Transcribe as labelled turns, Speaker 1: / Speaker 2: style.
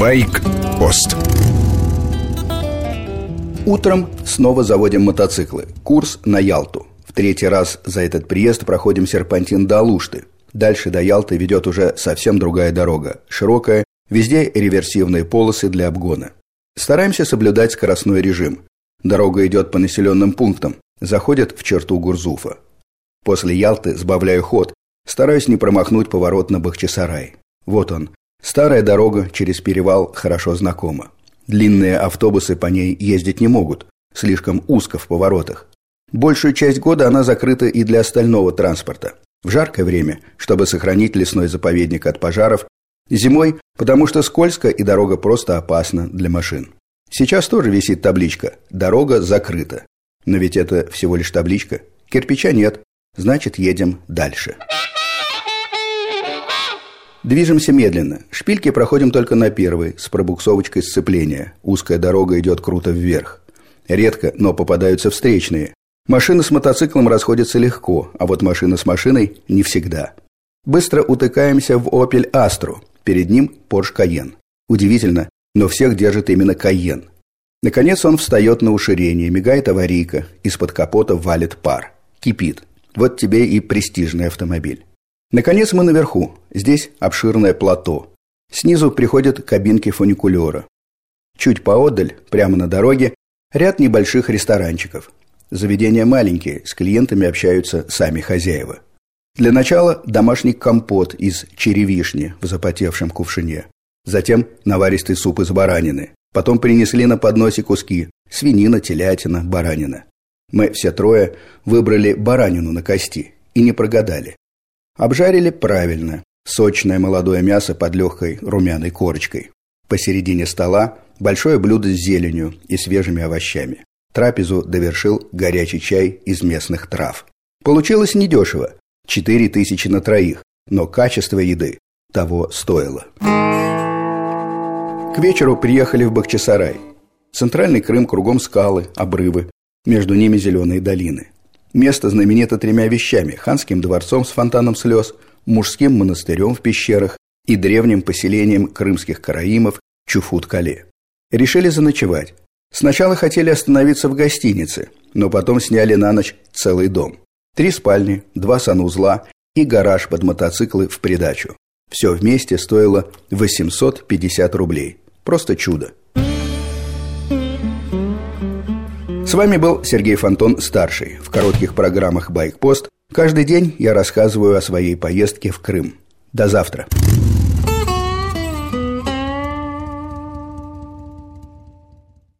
Speaker 1: Байк-пост
Speaker 2: Утром снова заводим мотоциклы. Курс на Ялту. В третий раз за этот приезд проходим серпантин до Алушты. Дальше до Ялты ведет уже совсем другая дорога. Широкая, везде реверсивные полосы для обгона. Стараемся соблюдать скоростной режим. Дорога идет по населенным пунктам, заходит в черту Гурзуфа. После Ялты сбавляю ход, стараюсь не промахнуть поворот на Бахчисарай. Вот он. Старая дорога через перевал хорошо знакома. Длинные автобусы по ней ездить не могут, слишком узко в поворотах. Большую часть года она закрыта и для остального транспорта. В жаркое время, чтобы сохранить лесной заповедник от пожаров, зимой, потому что скользко и дорога просто опасна для машин. Сейчас тоже висит табличка «Дорога закрыта». Но ведь это всего лишь табличка. Кирпича нет, значит едем дальше. Движемся медленно. Шпильки проходим только на первой, с пробуксовочкой сцепления. Узкая дорога идет круто вверх. Редко, но попадаются встречные. Машина с мотоциклом расходится легко, а вот машина с машиной не всегда. Быстро утыкаемся в Opel Astra. Перед ним Porsche Cayenne. Удивительно, но всех держит именно Cayenne. Наконец он встает на уширение, мигает аварийка, из-под капота валит пар. Кипит. Вот тебе и престижный автомобиль. Наконец мы наверху. Здесь обширное плато. Снизу приходят кабинки фуникулера. Чуть поодаль, прямо на дороге, ряд небольших ресторанчиков. Заведения маленькие, с клиентами общаются сами хозяева. Для начала домашний компот из черевишни в запотевшем кувшине. Затем наваристый суп из баранины. Потом принесли на подносе куски – свинина, телятина, баранина. Мы все трое выбрали баранину на кости и не прогадали. Обжарили правильно. Сочное молодое мясо под легкой румяной корочкой. Посередине стола большое блюдо с зеленью и свежими овощами. Трапезу довершил горячий чай из местных трав. Получилось недешево. Четыре тысячи на троих. Но качество еды того стоило. К вечеру приехали в Бахчисарай. Центральный Крым кругом скалы, обрывы. Между ними зеленые долины. Место знаменито тремя вещами – ханским дворцом с фонтаном слез, мужским монастырем в пещерах и древним поселением крымских караимов Чуфут-Кале. Решили заночевать. Сначала хотели остановиться в гостинице, но потом сняли на ночь целый дом. Три спальни, два санузла и гараж под мотоциклы в придачу. Все вместе стоило 850 рублей. Просто чудо. С вами был Сергей Фонтон, старший. В коротких программах «Байкпост» каждый день я рассказываю о своей поездке в Крым. До завтра.